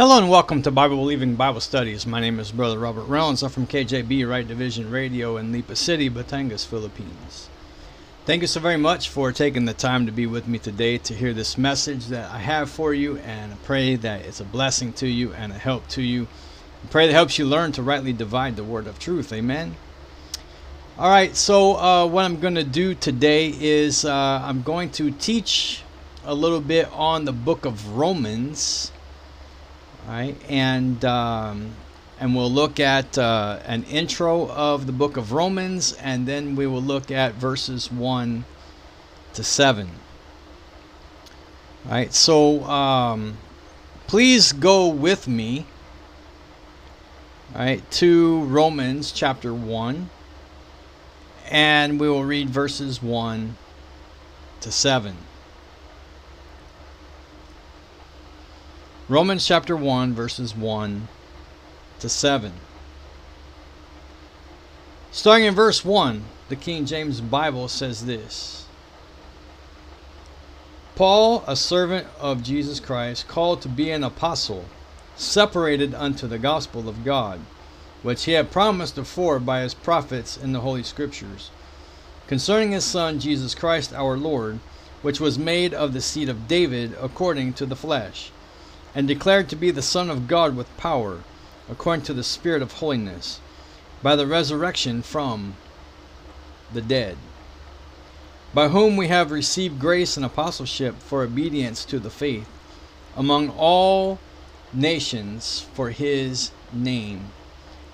Hello and welcome to Bible Believing Bible Studies. My name is Brother Robert Reynolds. I'm from KJB Right Division Radio in Lipa City, Batangas, Philippines. Thank you so very much for taking the time to be with me today to hear this message that I have for you, and I pray that it's a blessing to you and a help to you. I pray that helps you learn to rightly divide the word of truth. Amen. All right, so uh, what I'm going to do today is uh, I'm going to teach a little bit on the book of Romans right? And um, and we'll look at uh, an intro of the book of Romans, and then we will look at verses one to seven. All right, so um, please go with me. All right, to Romans chapter one, and we will read verses one to seven. Romans chapter 1, verses 1 to 7. Starting in verse 1, the King James Bible says this Paul, a servant of Jesus Christ, called to be an apostle, separated unto the gospel of God, which he had promised afore by his prophets in the Holy Scriptures, concerning his Son Jesus Christ our Lord, which was made of the seed of David according to the flesh and declared to be the Son of God with power, according to the Spirit of holiness, by the resurrection from the dead, by whom we have received grace and apostleship for obedience to the faith among all nations for his name,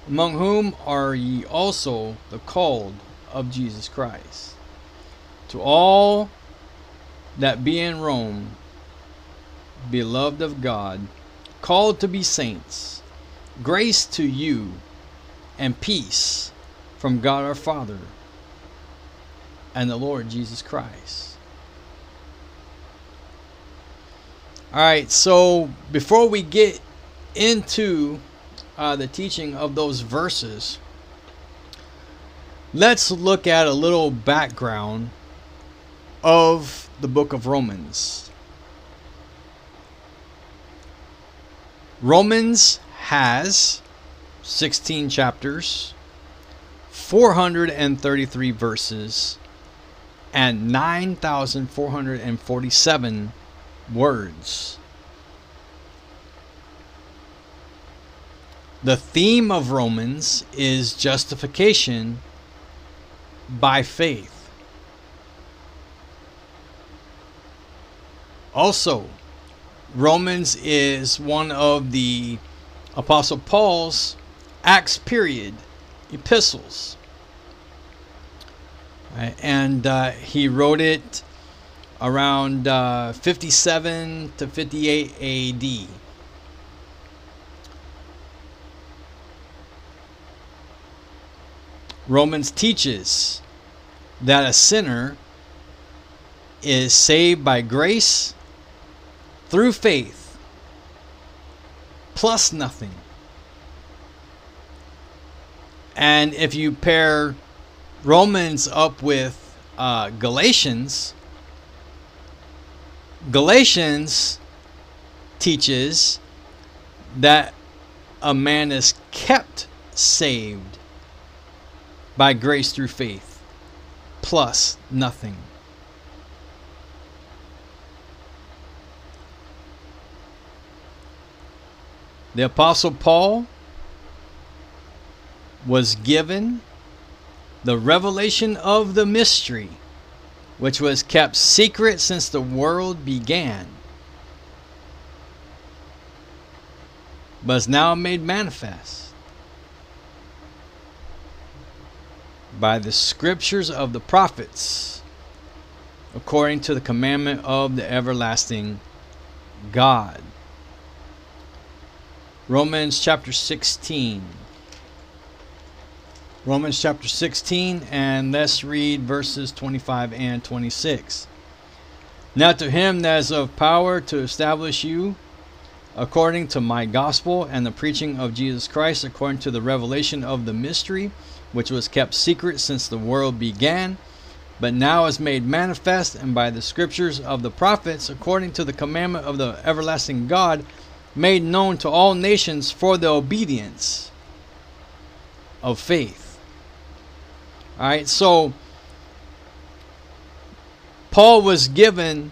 among whom are ye also the called of Jesus Christ. To all that be in Rome, beloved of God, called to be saints, grace to you and peace from God our Father and the Lord Jesus Christ. All right, so before we get into uh, the teaching of those verses, let's look at a little background of the book of Romans. Romans has 16 chapters, 433 verses, and 9,447 words. The theme of Romans is justification by faith. Also, Romans is one of the Apostle Paul's Acts period epistles. Right? And uh, he wrote it around uh, 57 to 58 AD. Romans teaches that a sinner is saved by grace through faith plus nothing. And if you pair Romans up with uh, Galatians, Galatians teaches that a man is kept saved by grace through faith plus nothing. The Apostle Paul was given the revelation of the mystery, which was kept secret since the world began, but is now made manifest by the scriptures of the prophets, according to the commandment of the everlasting God. Romans chapter 16. Romans chapter 16, and let's read verses 25 and 26. Now to him that is of power to establish you according to my gospel and the preaching of Jesus Christ, according to the revelation of the mystery, which was kept secret since the world began, but now is made manifest, and by the scriptures of the prophets, according to the commandment of the everlasting God, made known to all nations for the obedience of faith. All right, so Paul was given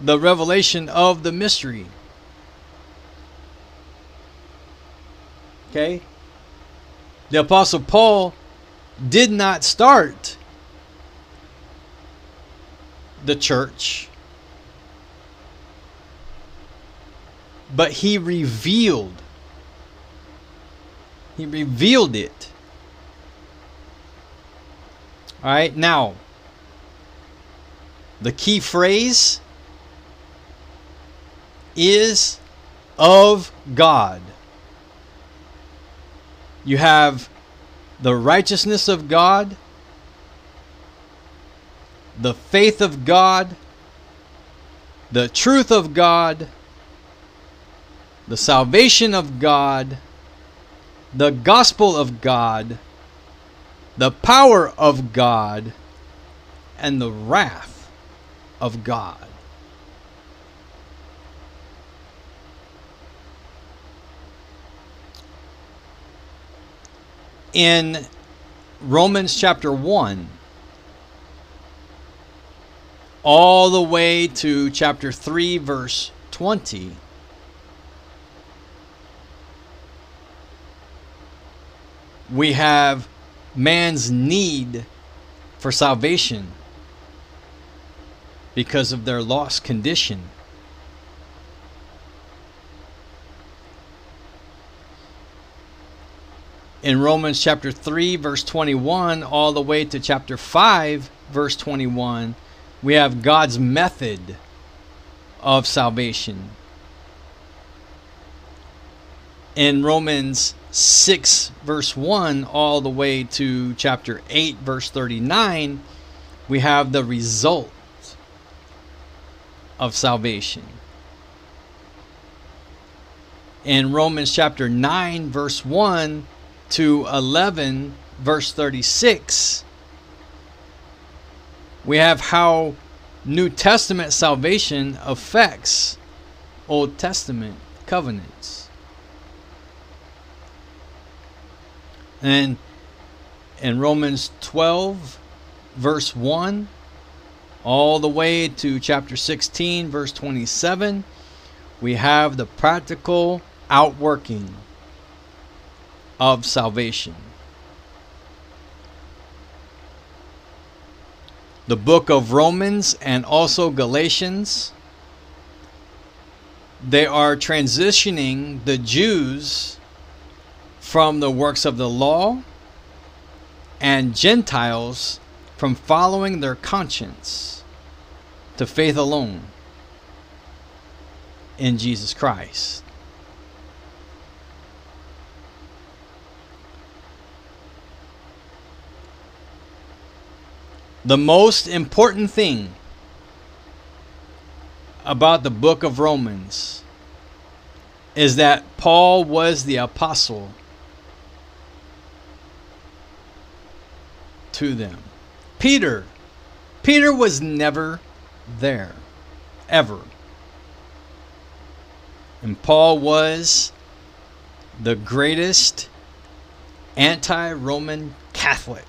the revelation of the mystery. Okay? The Apostle Paul did not start the church, but he revealed. He revealed it. All right, now, the key phrase is of God. You have the righteousness of God, the faith of God, the truth of God, the salvation of God, the gospel of God, the power of God, and the wrath of God. In Romans chapter 1, all the way to chapter 3, verse 20. We have man's need for salvation because of their lost condition. In Romans chapter 3, verse 21, all the way to chapter 5, verse 21, we have God's method of salvation. In Romans 6, verse 1, all the way to chapter 8, verse 39, we have the result of salvation. In Romans chapter 9, verse 1 to 11, verse 36, we have how New Testament salvation affects Old Testament covenants. And in Romans 12, verse 1, all the way to chapter 16, verse 27, we have the practical outworking of salvation. the book of Romans and also Galatians. They are transitioning the Jews from the works of the law and Gentiles from following their conscience to faith alone in Jesus Christ. The most important thing about the book of Romans is that Paul was the apostle to them. Peter, Peter was never there, ever. And Paul was the greatest anti Roman Catholic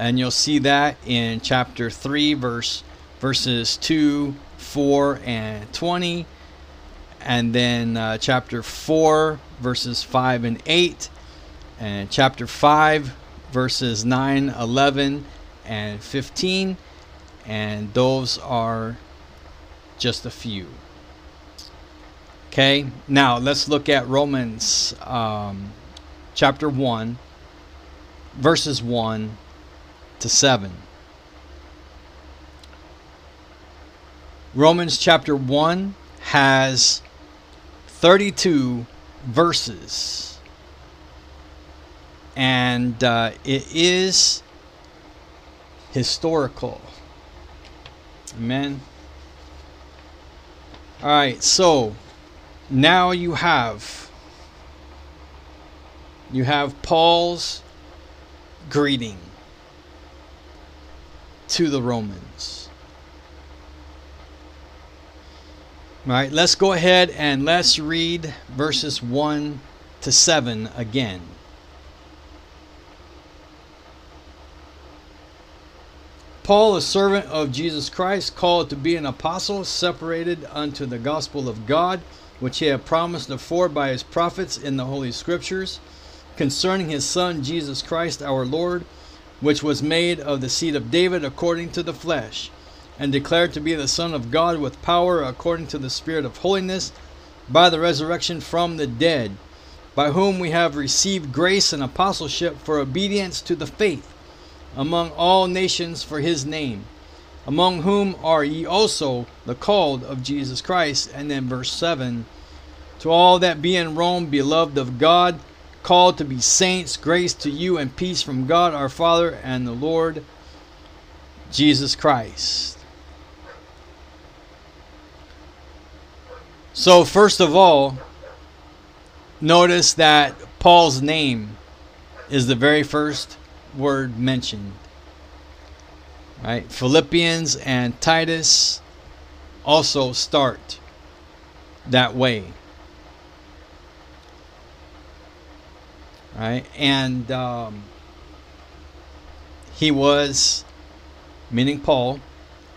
and you'll see that in chapter 3 verse verses 2 4 and 20 and then uh, chapter 4 verses 5 and 8 and chapter 5 verses 9 11 and 15 and those are just a few okay now let's look at romans um, chapter 1 verses 1 to 7. Romans chapter 1 has 32 verses. And uh, it is historical. Amen. All right, so now you have you have Paul's greeting to the Romans. All right, let's go ahead and let's read verses 1 to 7 again. Paul, a servant of Jesus Christ, called to be an apostle, separated unto the gospel of God, which he had promised afore by his prophets in the Holy Scriptures, concerning his Son Jesus Christ our Lord, which was made of the seed of David according to the flesh, and declared to be the Son of God with power according to the Spirit of holiness, by the resurrection from the dead, by whom we have received grace and apostleship for obedience to the faith among all nations for his name, among whom are ye also the called of Jesus Christ. And then verse 7 To all that be in Rome, beloved of God, called to be saints, grace to you and peace from God our Father and the Lord Jesus Christ. So, first of all, notice that Paul's name is the very first word mentioned. Right? Philippians and Titus also start that way. Right? And um, he was, meaning Paul,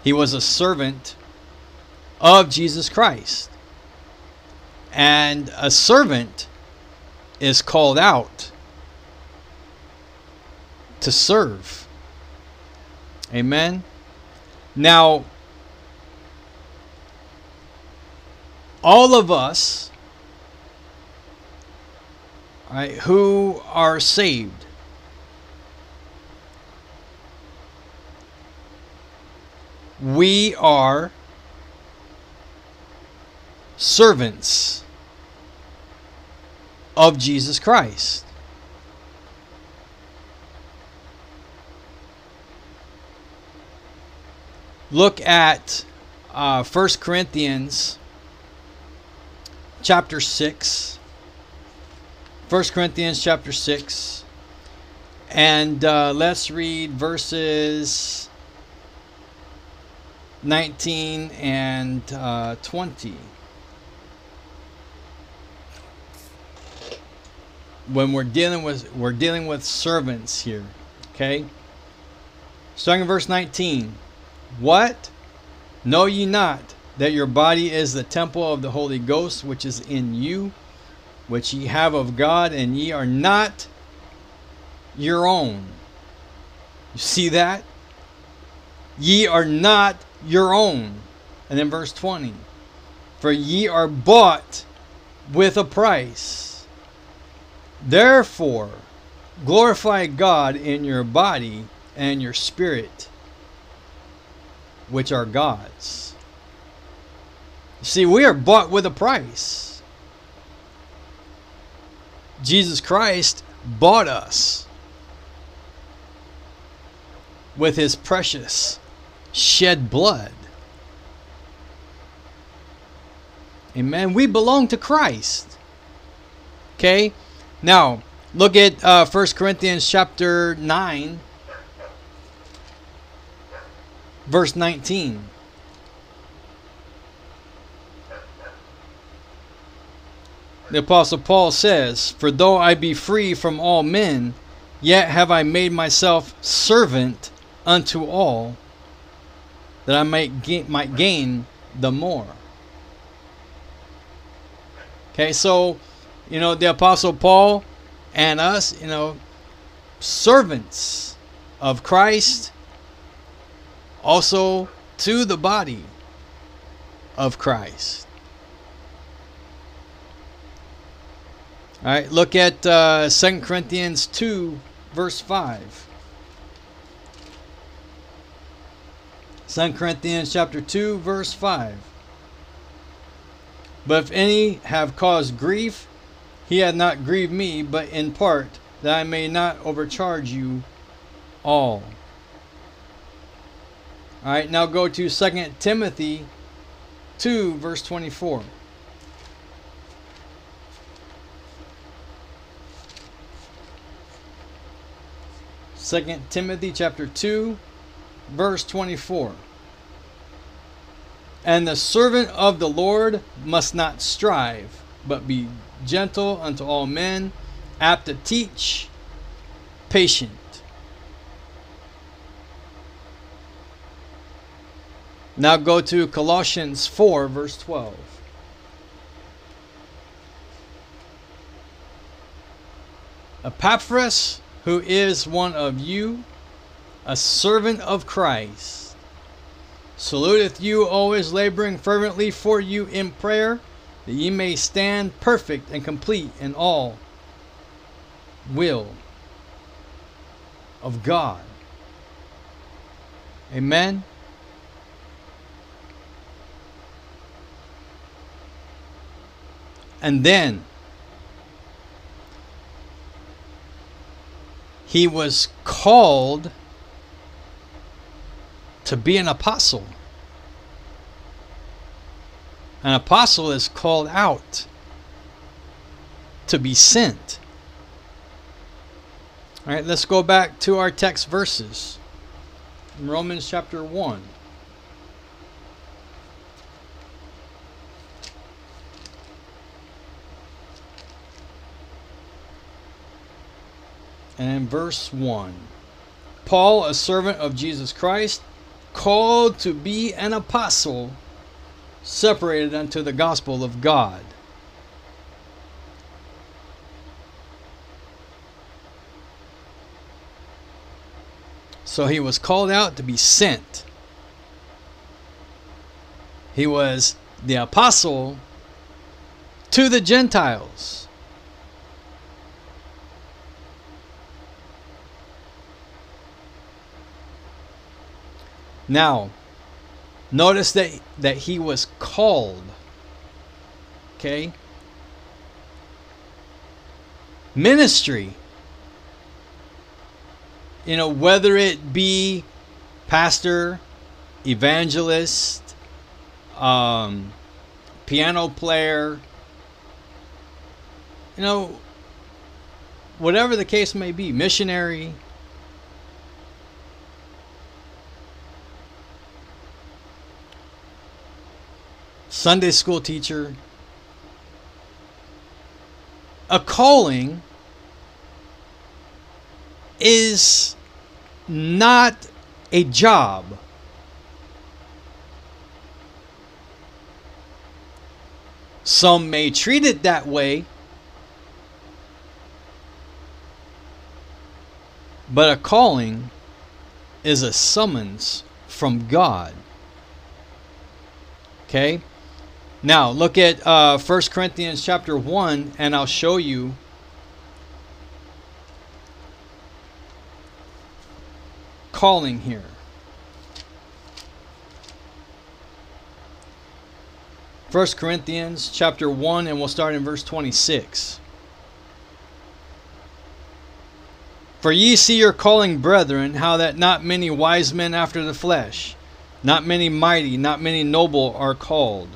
he was a servant of Jesus Christ. And a servant is called out to serve. Amen. Now, all of us right, who are saved we are servants of Jesus Christ. Look at uh, 1 Corinthians chapter 6. 1 Corinthians chapter 6. And uh, let's read verses 19 and uh, 20. When we're dealing with we're dealing with servants here, okay? Starting in verse 19. What? Know ye not that your body is the temple of the Holy Ghost which is in you, which ye have of God, and ye are not your own? You see that? Ye are not your own. And then verse 20 For ye are bought with a price. Therefore, glorify God in your body and your spirit which are God's. See, we are bought with a price. Jesus Christ bought us with his precious shed blood. Amen. We belong to Christ. Okay? Now, look at uh, 1 Corinthians chapter 9 verse 19. The Apostle Paul says, For though I be free from all men, yet have I made myself servant unto all, that I might gain, might gain the more. Okay, so, you know, the Apostle Paul and us, you know, servants of Christ, also to the body of Christ. All right, look at uh, 2 Corinthians 2, verse 5. 2 Corinthians chapter 2, verse 5. But if any have caused grief, he hath not grieved me, but in part, that I may not overcharge you all. All right, now go to 2 Timothy 2, verse 24. Second Timothy chapter 2 verse 24 And the servant of the Lord must not strive, but be gentle unto all men, apt to teach, patient. Now go to Colossians 4, verse 12. Epaphras, who is one of you, a servant of Christ, saluteth you, always laboring fervently for you in prayer, that ye may stand perfect and complete in all will of God. Amen. And then he was called to be an apostle. An apostle is called out to be sent. All right, let's go back to our text verses. In Romans chapter 1. And in verse 1 Paul, a servant of Jesus Christ, called to be an apostle, separated unto the gospel of God. So he was called out to be sent. He was the apostle to the Gentiles. Now, notice that that he was called. Okay? Ministry. You know, whether it be pastor, evangelist, um, piano player, you know, whatever the case may be, missionary, Sunday school teacher, a calling is not a job. Some may treat it that way, but a calling is a summons from God. Okay? Now, look at uh, 1 Corinthians chapter 1, and I'll show you calling here. First Corinthians chapter 1 and we'll start in verse 26. For ye see your calling, brethren, how that not many wise men after the flesh, not many mighty, not many noble are called.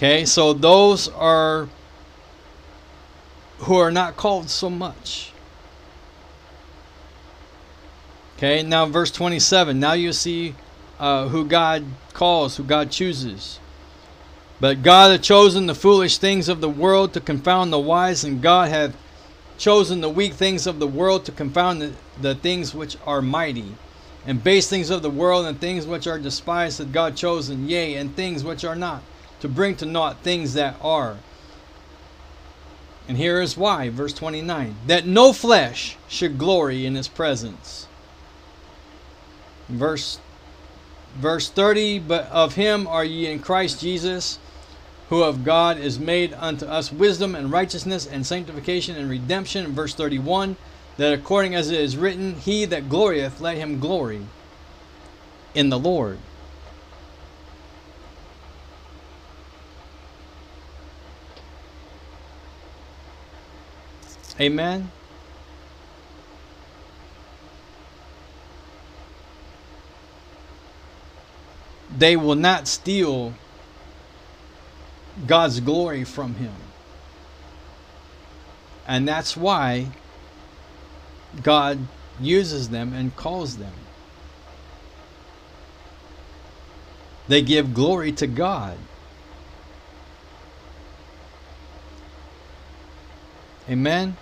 Okay, so those are who are not called so much. Okay, now verse 27. Now you see uh, who God calls, who God chooses. But God hath chosen the foolish things of the world to confound the wise, and God hath chosen the weak things of the world to confound the, the things which are mighty. And base things of the world and things which are despised hath God chosen, yea, and things which are not, to bring to naught things that are. And here is why, verse 29 that no flesh should glory in his presence. Verse verse 30 But of him are ye in Christ Jesus, who of God is made unto us wisdom and righteousness and sanctification and redemption. Verse 31 That according as it is written, He that glorieth, let him glory in the Lord. Amen. they will not steal God's glory from him. And that's why God uses them and calls them. They give glory to God. Amen.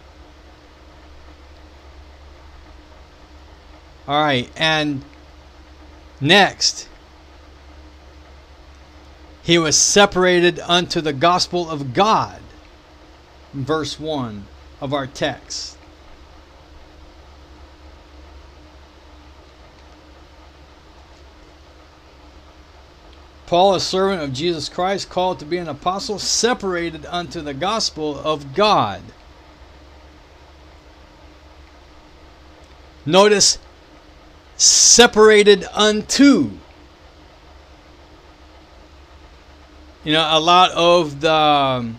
All right, and next, he was separated unto the gospel of God. Verse 1 of our text. Paul, a servant of Jesus Christ, called to be an apostle, separated unto the gospel of God. Notice, separated unto. You know, a lot of the um,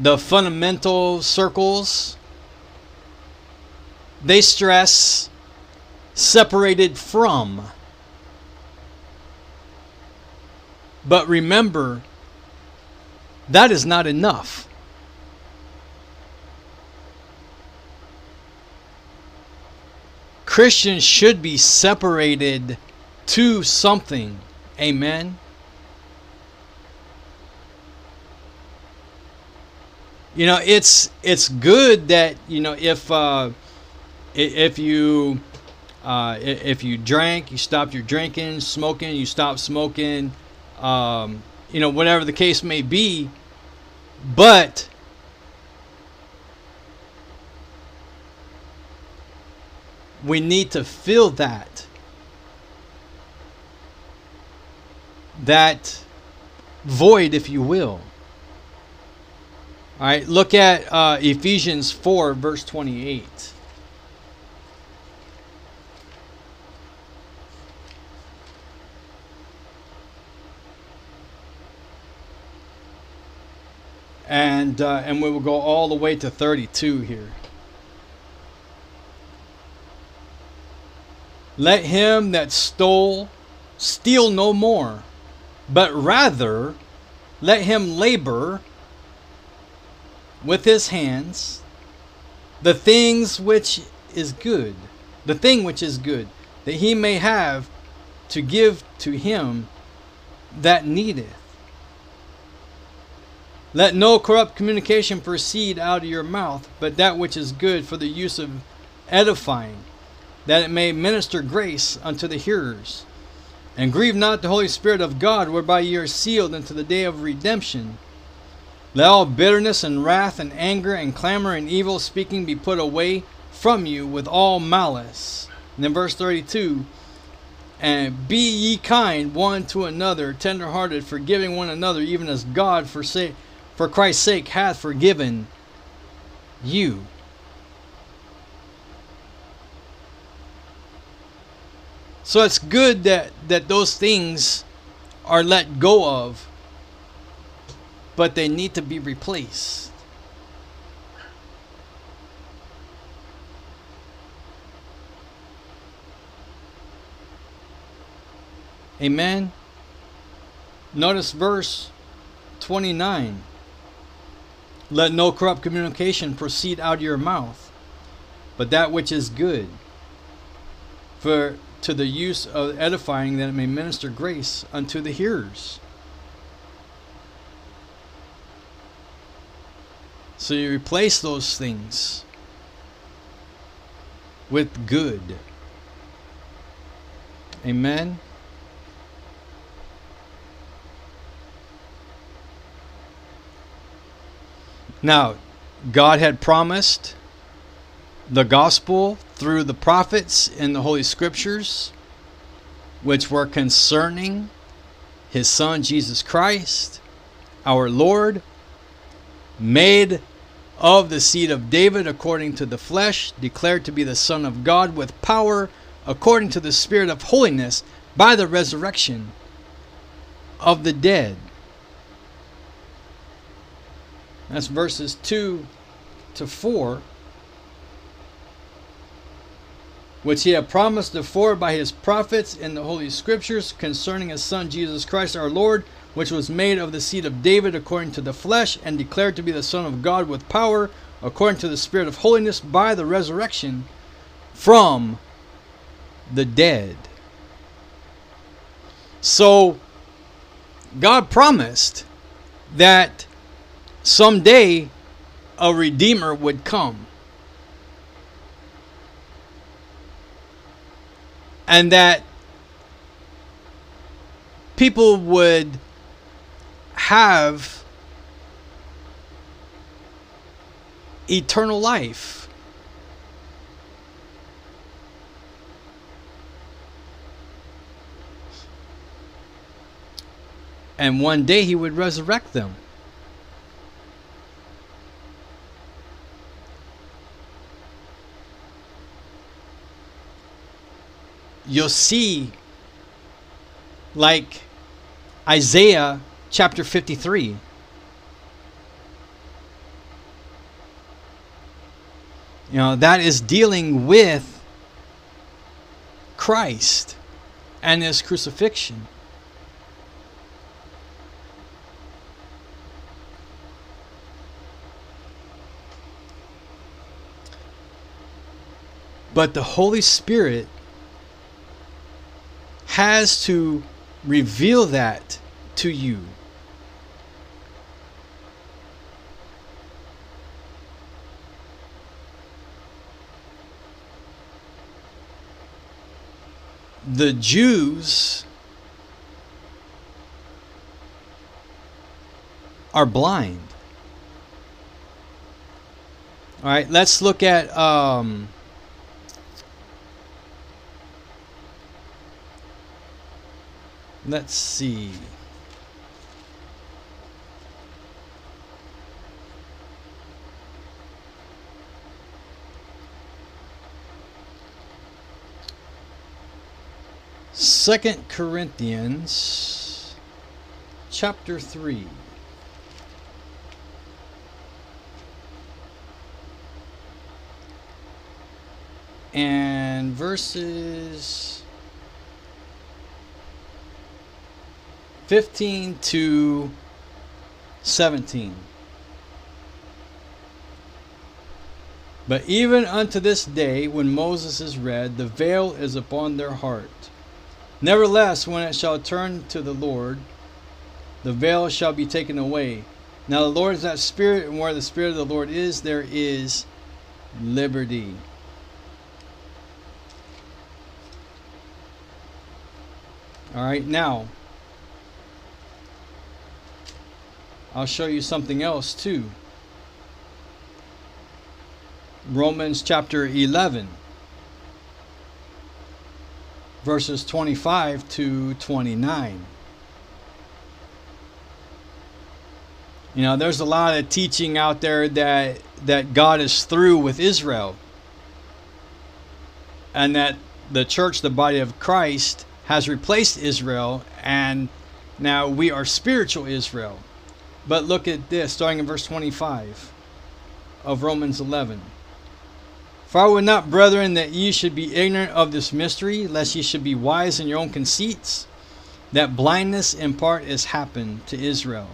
the fundamental circles they stress separated from. But remember, that is not enough. Christians should be separated to something. Amen. You know, it's it's good that you know if uh, if you uh, if you drank, you stopped your drinking, smoking, you stopped smoking, um, you know, whatever the case may be. But we need to fill that. That void if you will. All right look at uh, ephesians 4 verse 28 and uh, and we will go all the way to 32 here Let him that stole steal no more, but rather let him labor with his hands the things which is good, the thing which is good, that he may have to give to him that needeth. Let no corrupt communication proceed out of your mouth, but that which is good for the use of edifying that it may minister grace unto the hearers. And grieve not the Holy Spirit of God, whereby ye are sealed unto the day of redemption. Let all bitterness and wrath and anger and clamor and evil speaking be put away from you with all malice. And then verse 32 And be ye kind one to another, tenderhearted, forgiving one another, even as God for, sa- for Christ's sake hath forgiven you. So it's good that, that those things are let go of, but they need to be replaced. Amen. Notice verse 29. Let no corrupt communication proceed out of your mouth, but that which is good. For to the use of edifying that it may minister grace unto the hearers. So you replace those things with good. Amen. Now, God had promised the gospel through the prophets in the Holy Scriptures, which were concerning his Son Jesus Christ, our Lord, made of the seed of David according to the flesh, declared to be the Son of God with power according to the Spirit of holiness by the resurrection of the dead. That's verses 2 to 4 which he had promised before by his prophets in the Holy Scriptures concerning his Son Jesus Christ our Lord, which was made of the seed of David according to the flesh, and declared to be the Son of God with power, according to the Spirit of holiness, by the resurrection from the dead. So God promised that someday a redeemer would come. And that people would have eternal life. And one day he would resurrect them. You'll see, like Isaiah chapter 53. You know, that is dealing with Christ and his crucifixion. But the Holy Spirit has to reveal that to you. The Jews are blind. All right, let's look at um, let's see. Second Corinthians chapter 3. And verses 15 to 17. But even unto this day, when Moses is read, the veil is upon their heart. Nevertheless, when it shall turn to the Lord, the veil shall be taken away. Now the Lord is that Spirit, and where the Spirit of the Lord is, there is liberty. All right, now I'll show you something else too. Romans chapter 11, verses 25 to 29. You know, there's a lot of teaching out there that that God is through with Israel. And that the church, the body of Christ, has replaced Israel and now we are spiritual Israel. But look at this, starting in verse 25 of Romans 11. For I would not, brethren, that ye should be ignorant of this mystery, lest ye should be wise in your own conceits, that blindness in part is happened to Israel,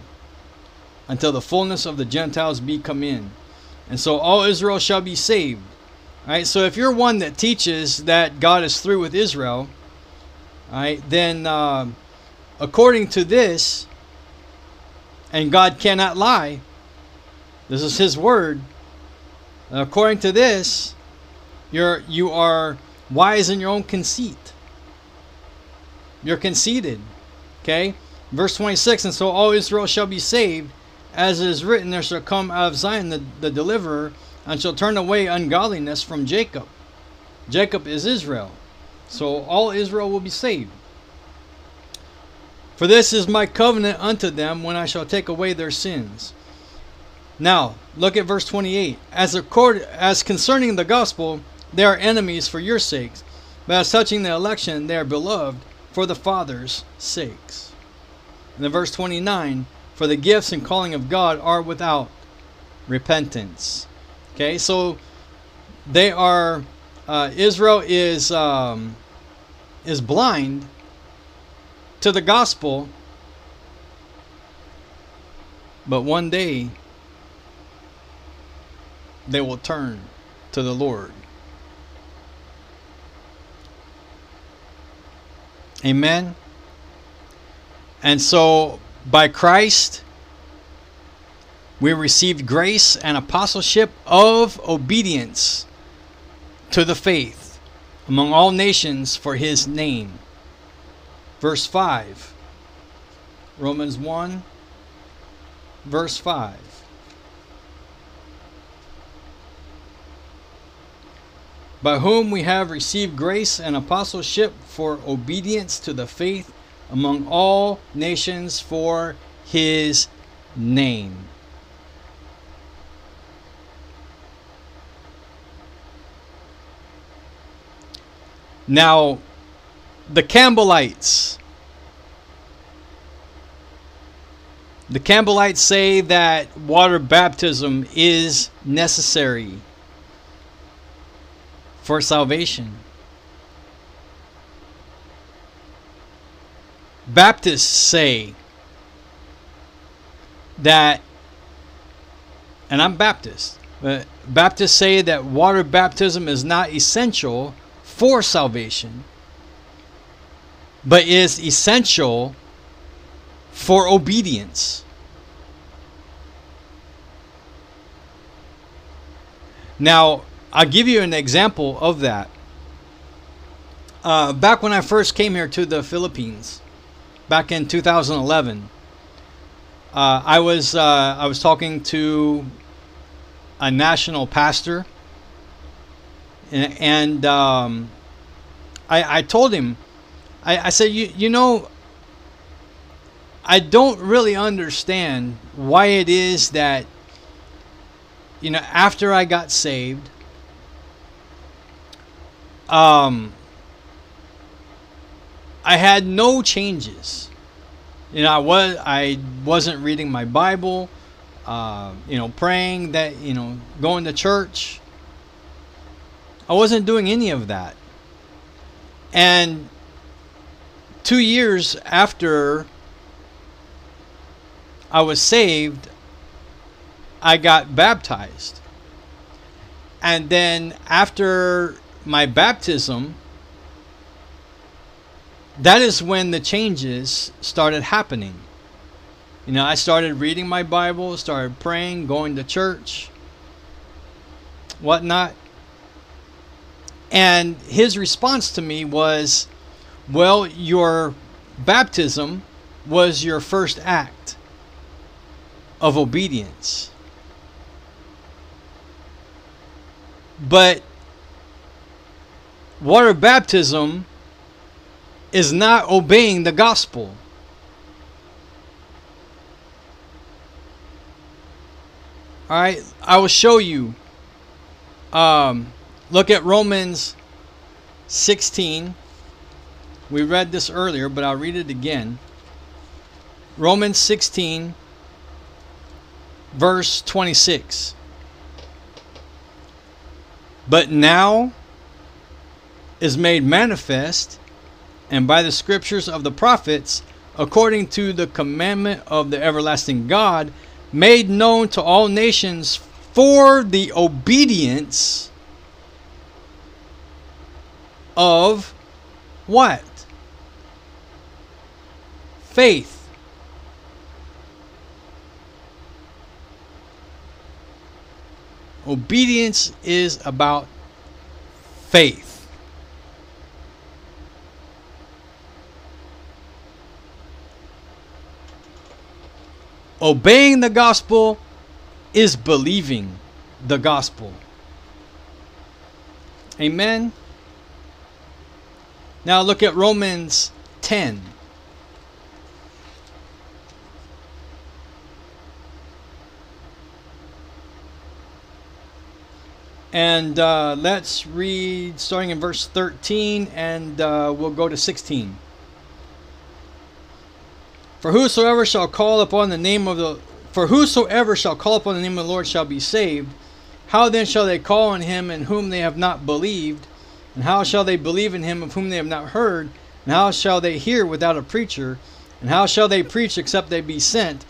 until the fullness of the Gentiles be come in. And so all Israel shall be saved. All right, so if you're one that teaches that God is through with Israel, all right, then uh, according to this, and God cannot lie. This is His word. According to this, you're you are wise in your own conceit. You're conceited. Okay? Verse 26 And so all Israel shall be saved, as it is written, There shall come out of Zion the, the deliverer, and shall turn away ungodliness from Jacob. Jacob is Israel. So all Israel will be saved. For this is my covenant unto them when I shall take away their sins. Now, look at verse 28. As, accord, as concerning the gospel, they are enemies for your sakes, but as touching the election, they are beloved for the Father's sakes. And then verse 29 For the gifts and calling of God are without repentance. Okay, so they are, uh, Israel is, um, is blind to the gospel. But one day they will turn to the Lord. Amen. And so, by Christ, we received grace and apostleship of obedience to the faith among all nations for his name. Verse 5. Romans 1, verse 5. By whom we have received grace and apostleship for obedience to the faith among all nations for his name. Now, the Campbellites. The Campbellites say that water baptism is necessary for salvation. Baptists say that, and I'm Baptist, but Baptists say that water baptism is not essential for salvation, but is essential for obedience. Now, I'll give you an example of that. Uh, back when I first came here to the Philippines, back in 2011, uh, I was uh, I was talking to a national pastor, and, and um, I, I told him, I, I said, you you know, I don't really understand why it is that, you know, after I got saved, um, I had no changes. You know, I was I wasn't reading my Bible, uh, you know, praying that you know, going to church. I wasn't doing any of that. And two years after I was saved, I got baptized. And then after my baptism, that is when the changes started happening. You know, I started reading my Bible, started praying, going to church, whatnot. And his response to me was, Well, your baptism was your first act of obedience. But water baptism is not obeying the gospel. All right, I will show you. Um, look at Romans 16. We read this earlier, but I'll read it again. Romans 16, verse 26. But now is made manifest, and by the scriptures of the prophets, according to the commandment of the everlasting God, made known to all nations for the obedience of what? Faith. Obedience is about faith. Obeying the gospel is believing the gospel. Amen. Now look at Romans 10. And uh, let's read starting in verse 13 and uh, we'll go to 16. For whosoever shall call upon the name of the for whosoever shall call upon the name of the Lord shall be saved. How then shall they call on him in whom they have not believed? And how shall they believe in him of whom they have not heard? And how shall they hear without a preacher? And how shall they preach except they be sent?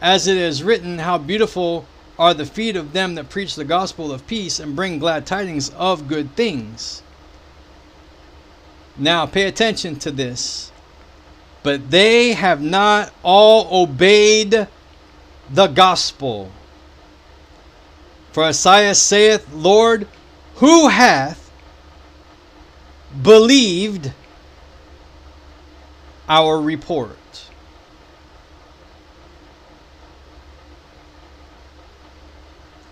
As it is written, How beautiful are the feet of them that preach the gospel of peace and bring glad tidings of good things. Now, pay attention to this. but they have not all obeyed the gospel. For Isaiah saith, Lord, who hath believed our report?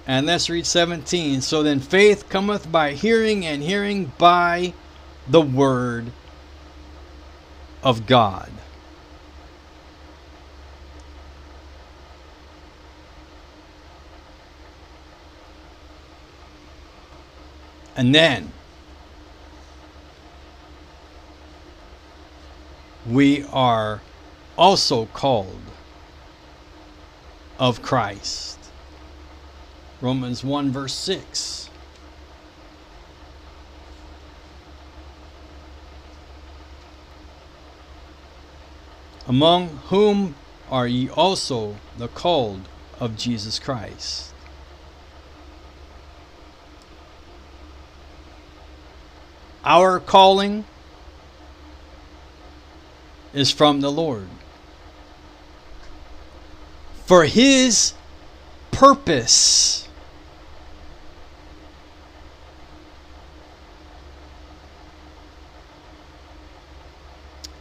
And let's read 17. So then faith cometh by hearing, and hearing by the word of God. And then we are also called of Christ. Romans 1, verse 6. Among whom are ye also the called of Jesus Christ? Our calling is from the Lord. For His purpose.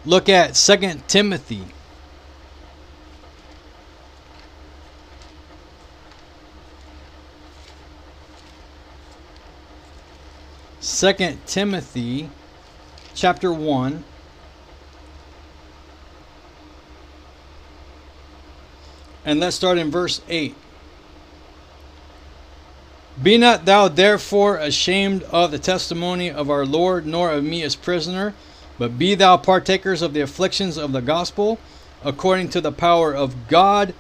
Look at 2 Timothy. Second Timothy chapter 1 and let's start in verse 8 Be not thou therefore ashamed of the testimony of our Lord nor of me as prisoner but be thou partakers of the afflictions of the gospel according to the power of God.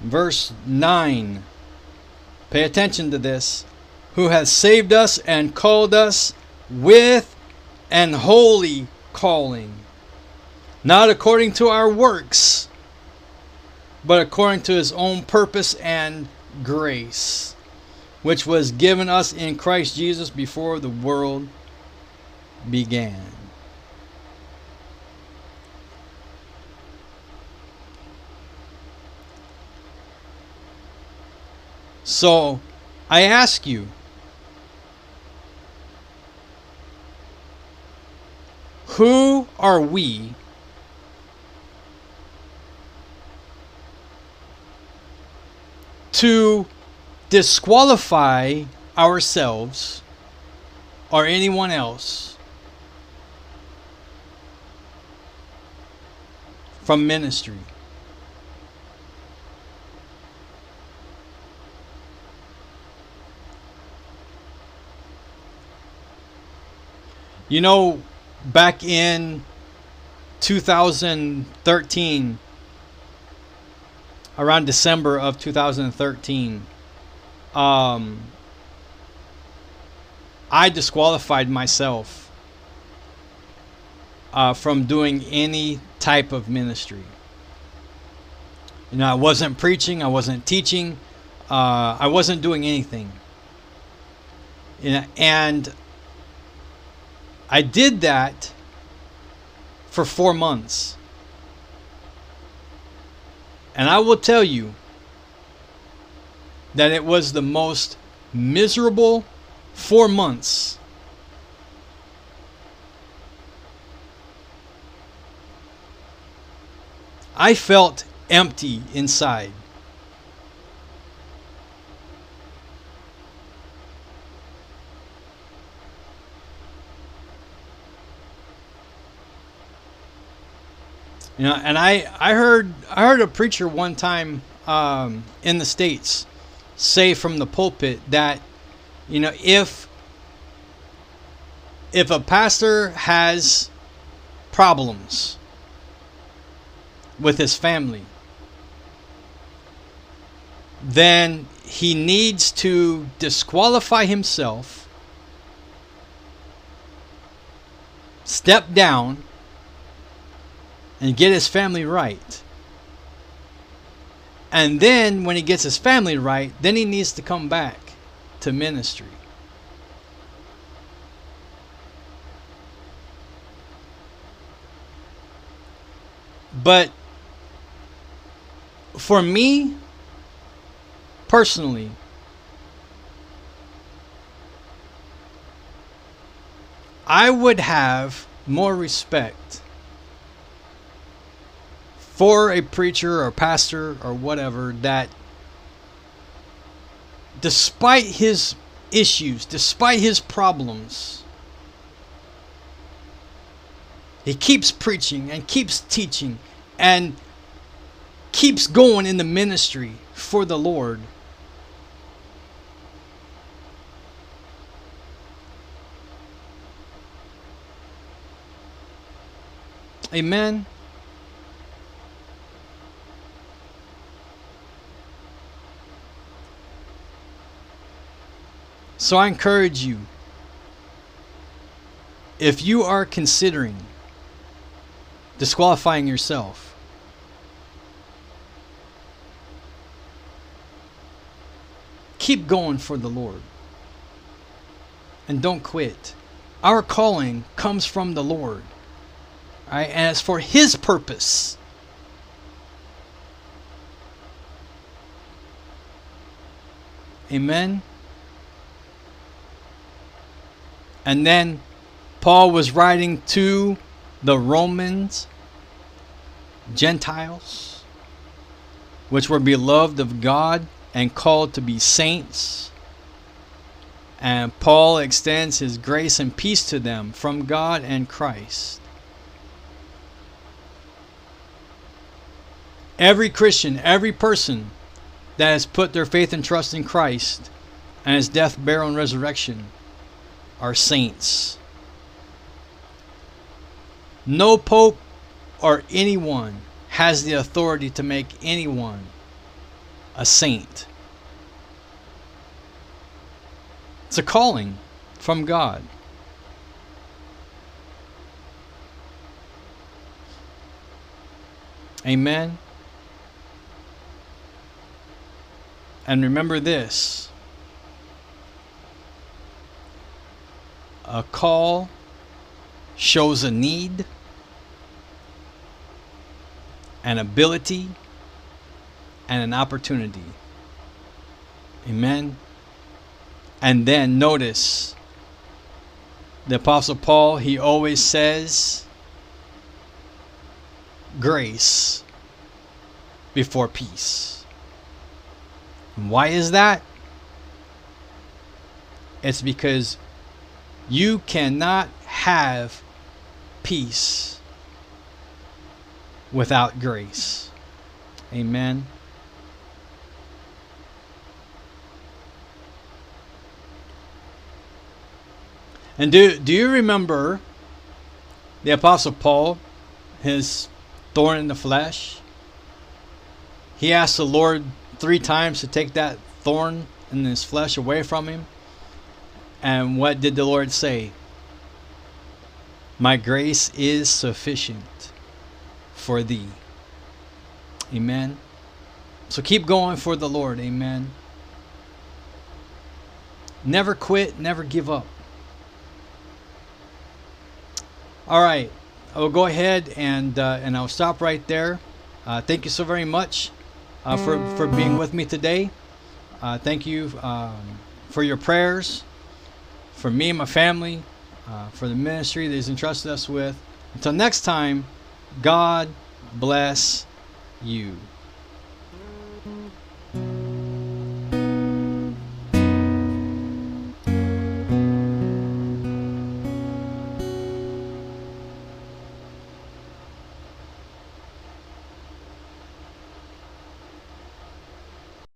Verse 9 Pay attention to this. Who has saved us and called us with an holy calling, not according to our works, but according to his own purpose and grace, which was given us in Christ Jesus before the world began. So, I ask you, Who are we to disqualify ourselves or anyone else from ministry? You know, back in 2013, around December of 2013, um, I disqualified myself uh, from doing any type of ministry. You know, I wasn't preaching, I wasn't teaching, uh, I wasn't doing anything. You know, and I did that for four months. And I will tell you that it was the most miserable four months. I felt empty inside. You know, and I I heard I heard a preacher one time um, in the states say from the pulpit that you know if if a pastor has problems with his family then he needs to disqualify himself step down and get his family right. And then when he gets his family right, then he needs to come back to ministry. But for me personally, I would have more respect for a preacher or pastor or whatever that despite his issues, despite his problems, he keeps preaching and keeps teaching and keeps going in the ministry for the Lord. Amen. So I encourage you if you are considering disqualifying yourself, keep going for the Lord and don't quit. Our calling comes from the Lord. Right? And it's for his purpose. Amen. And then Paul was writing to the Romans, Gentiles, which were beloved of God and called to be saints. And Paul extends his grace and peace to them from God and Christ. Every Christian, every person that has put their faith and trust in Christ and his death, burial, and resurrection are saints. No pope or anyone has the authority to make anyone a saint. It's a calling from God. Amen. And remember this a call shows a need, an ability, and an opportunity. Amen. And then notice the Apostle Paul, he always says grace before peace. And why is that? It's because you cannot have peace without grace. Amen. And do do you remember the apostle Paul, his thorn in the flesh? He asked the Lord 3 times to take that thorn in his flesh away from him. And what did the Lord say? My grace is sufficient for thee. Amen. So keep going for the Lord. Amen. Never quit, never give up. All right. I will go ahead and uh, and I'll stop right there. Uh, thank you so very much uh, for for being with me today. Uh, thank you um, for your prayers for me and my family, uh, for the ministry that He's entrusted us with. Until next time, God bless you.